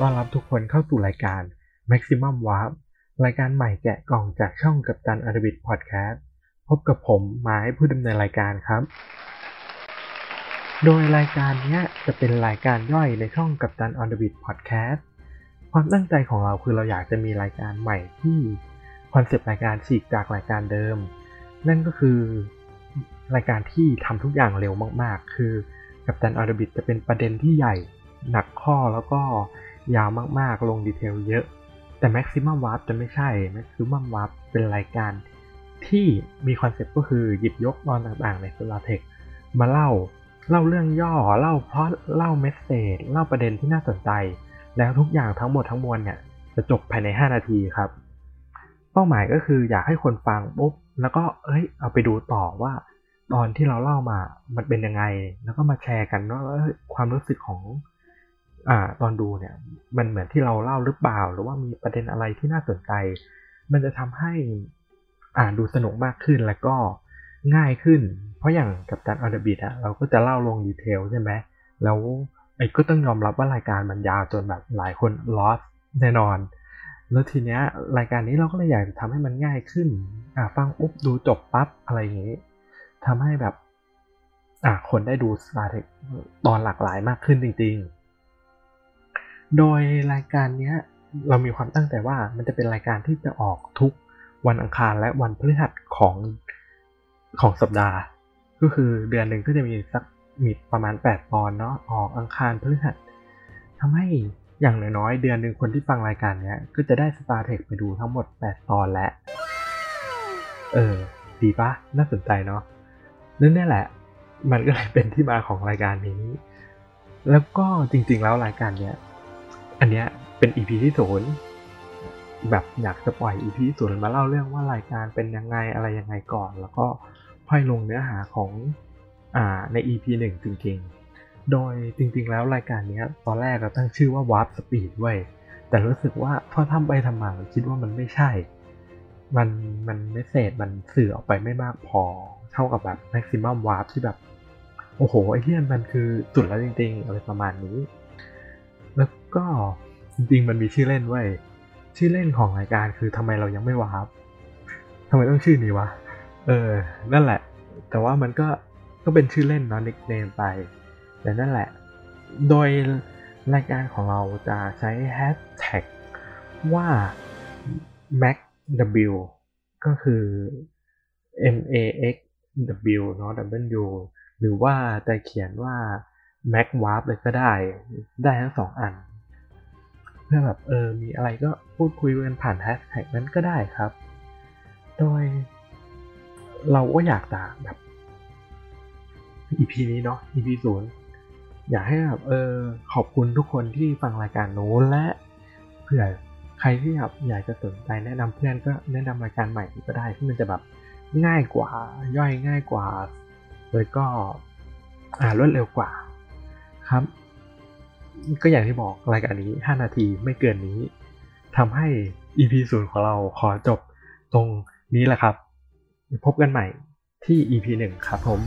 ต้อนรับทุกคนเข้าสู่รายการ Maximum Warp รายการใหม่แกะกล่องจากช่องกัปตันอารบิทพอดแคสต์พบกับผมไม้ผู้ดำเนินรายการครับ โดยรายการนี้จะเป็นรายการย่อยในช่องกัปตันอารบิทพอดแคสต์ความตั้งใจของเราคือเราอยากจะมีรายการใหม่ที่ concept รายการฉีกจากรายการเดิม นั่นก็คือรายการที่ทำทุกอย่างเร็วมาก ๆ คือกัปตันอารบิทจะเป็นประเด็นที่ใหญ่หนักข้อแล้วก็ ยาวมากๆ ลง detail เยอะ แต่ Maximum Warp จะไม่ใช่ Maximum Warp เป็นรายการที่มี concept ก็คือหยิบยกตอนต่างๆ ใน s o l a r t e c h มาเล่า เล่าเรื่องย่อ เล่าเพราะเล่า message เล่าประเด็นที่น่าสนใจ แล้วทุกอย่างทั้งหมดทั้งมวลเนี่ยจะจบภายใน 5 นาทีครับ เป้าหมายก็คืออยากให้คนฟังปุ๊บแล้วก็เอ้ย เอาไปดูต่อว่า ตอนที่เราเล่ามามันเป็นยังไง แล้วก็มาแชร์กันว่าความรู้สึกของ อ่า ตอนดูเนี่ย มันเหมือนที่เราเล่าหรือเปล่า หรือว่ามีประเด็นอะไรที่น่าสนใจ มันจะทำให้อ่านดูสนุกมากขึ้นแล้วก็ง่ายขึ้น เพราะอย่างกับจันออเดบิดอะเราก็จะเล่าลงดีเทลใช่ไหมแล้วไอ้ก็ต้องยอมรับว่ารายการมันยาวจนแบบหลายคนลอสแน่นอน แล้วทีเนี้ยรายการนี้เราก็เลยอยากจะทำให้มันง่ายขึ้น อ่าฟังปุ๊บดูจบปั๊บอะไรอย่างงี้ทำให้แบบ อ่าคนได้ดู Star Trek ตอนหลากหลายมากขึ้นจริง ๆ โดยรายการนี้เรามีความตั้งใจว่ามันจะเป็นรายการที่จะออกทุกวันอังคารและวันพฤหัสของของสัปดาห์ ก็คือเดือนหนึ่งก็จะมีสักมีประมาณ 8 ตอนเนาะออกอังคารพฤหัสทำให้อย่างน้อยๆ เดือนหนึ่งคนที่ฟังรายการนี้ก็จะได้ Star Trek ไปดูทั้งหมด 8 ตอนแล้วเออ ดีปะน่าสนใจเนาะนั่นนี่แหละ มันก็เลยเป็นที่มาของรายการนี้ แล้วก็จริงๆแล้วรายการเนี้ย อันเนี้ยเป็น EP ที่ศูนย์แบบอยากจะปล่อย EP ที่ศูนย์มาเล่าเรื่องว่ารายการเป็นยังไงอะไรยังไงก่อน แล้วก็ค่อยลงเนื้อหาของอ่าใน EP หนึ่งจริงๆ โดยจริงๆแล้วรายการนี้ตอนแรกเราตั้งชื่อว่า Warp Speed ไว้แต่รู้สึกว่าพอทำไปทำมาคิดว่ามันไม่ใช่ มันมันไม่เศษมันสื่อออกไปไม่มากพอเท่ากับแบบ Maximum Warp ที่แบบ โอ้โห ไอ้ที่มันคือสุดแล้วจริงๆ อะไรประมาณนี้ ก็จริงๆมันมีชื่อเล่นไว้ชื่อเล่นของรายการคือทำไมเรายังไม่วาร์ปทำไมต้องชื่อนี้วะ เออ นั่นแหละ แต่ว่ามันก็ก็เป็นชื่อเล่นเนาะนิกเนมไป แต่นั่นแหละ โดยรายการของเราจะใช้แฮชแท็กว่า MacW ก็คือ M A X W เนาะ W หรือว่าจะเขียนว่าแม็กวาร์ปเลยก็ได้ ได้ทั้งสองอัน เพื่อแบบเออมีอะไรก็พูดคุยกันผ่านแฮชแท็กนั้นก็ได้ครับ โดย เราก็อยากจะแบบ EP นี้เนาะ EP ศูนย์อยากให้แบบเออขอบคุณทุกคนที่ฟังรายการโน้นและเผื่อใครที่แบบอยากจะสนใจแนะนำเพื่อนก็แนะนำรายการใหม่ก็ได้ที่มันจะแบบง่ายกว่าย่อยง่ายกว่าเลยก็อ่ารวดเร็วกว่าครับ ก็อย่างที่บอกรายการนี้ 5 นาทีไม่เกินนี้ทำให้ EP ศูนย์ของเราขอจบตรงนี้แหละครับ พบกันใหม่ที่ EP 1 ครับผม